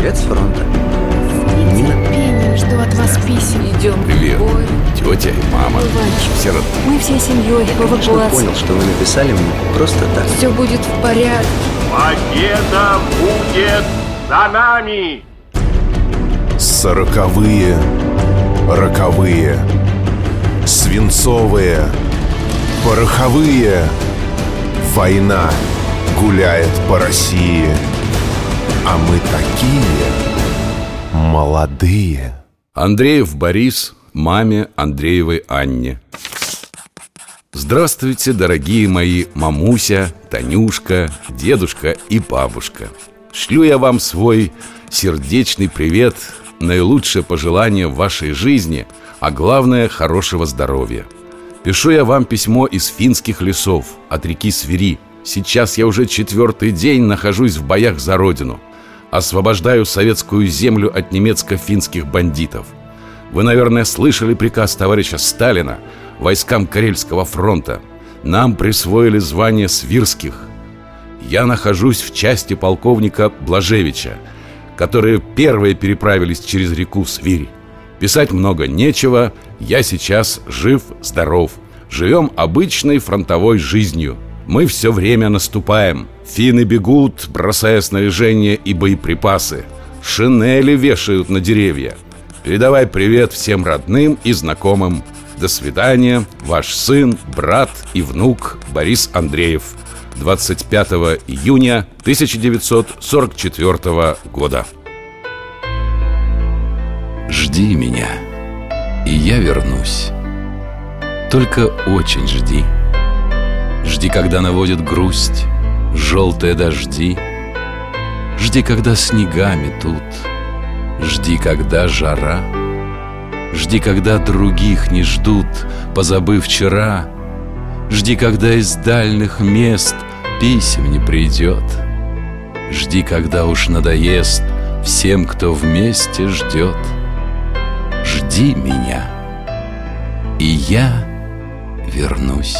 Привет с фронта. С нетерпением жду от вас писем. Идем Привет. Тетя и мама. Равно. Мы всей семьей в Конечно, понял, что вы написали мне просто так. Все будет в порядке. Победа будет за нами! Сороковые, роковые, свинцовые, пороховые. Война гуляет по России, а мы такие молодые. Андреев Борис, маме Андреевой Анне. Здравствуйте, дорогие мои мамуся, Танюшка, дедушка и бабушка. Шлю я вам свой сердечный привет, наилучшее пожелание в вашей жизни, а главное – хорошего здоровья. Пишу я вам письмо из финских лесов, от реки Свири. Сейчас я уже четвертый день нахожусь в боях за родину. Освобождаю советскую землю от немецко-финских бандитов – вы, наверное, слышали приказ товарища Сталина войскам Карельского фронта. Нам присвоили звание свирских. Я нахожусь в части полковника Блажевича, которые первые переправились через реку Свирь. Писать много нечего, я сейчас жив, здоров. Живем обычной фронтовой жизнью. Мы все время наступаем. Финны бегут, бросая снаряжение и боеприпасы. Шинели вешают на деревья. Передавай привет всем родным и знакомым. До свидания, ваш сын, брат и внук Борис Андреев. 25 июня 1944 года. Жди меня, и я вернусь. Только очень жди. Жди, когда наводит грусть желтые дожди. Жди, когда снега метут. Жди, когда жара. Жди, когда других не ждут, позабыв вчера. Жди, когда из дальних мест писем не придет Жди, когда уж надоест всем, кто вместе ждет Жди меня, и я вернусь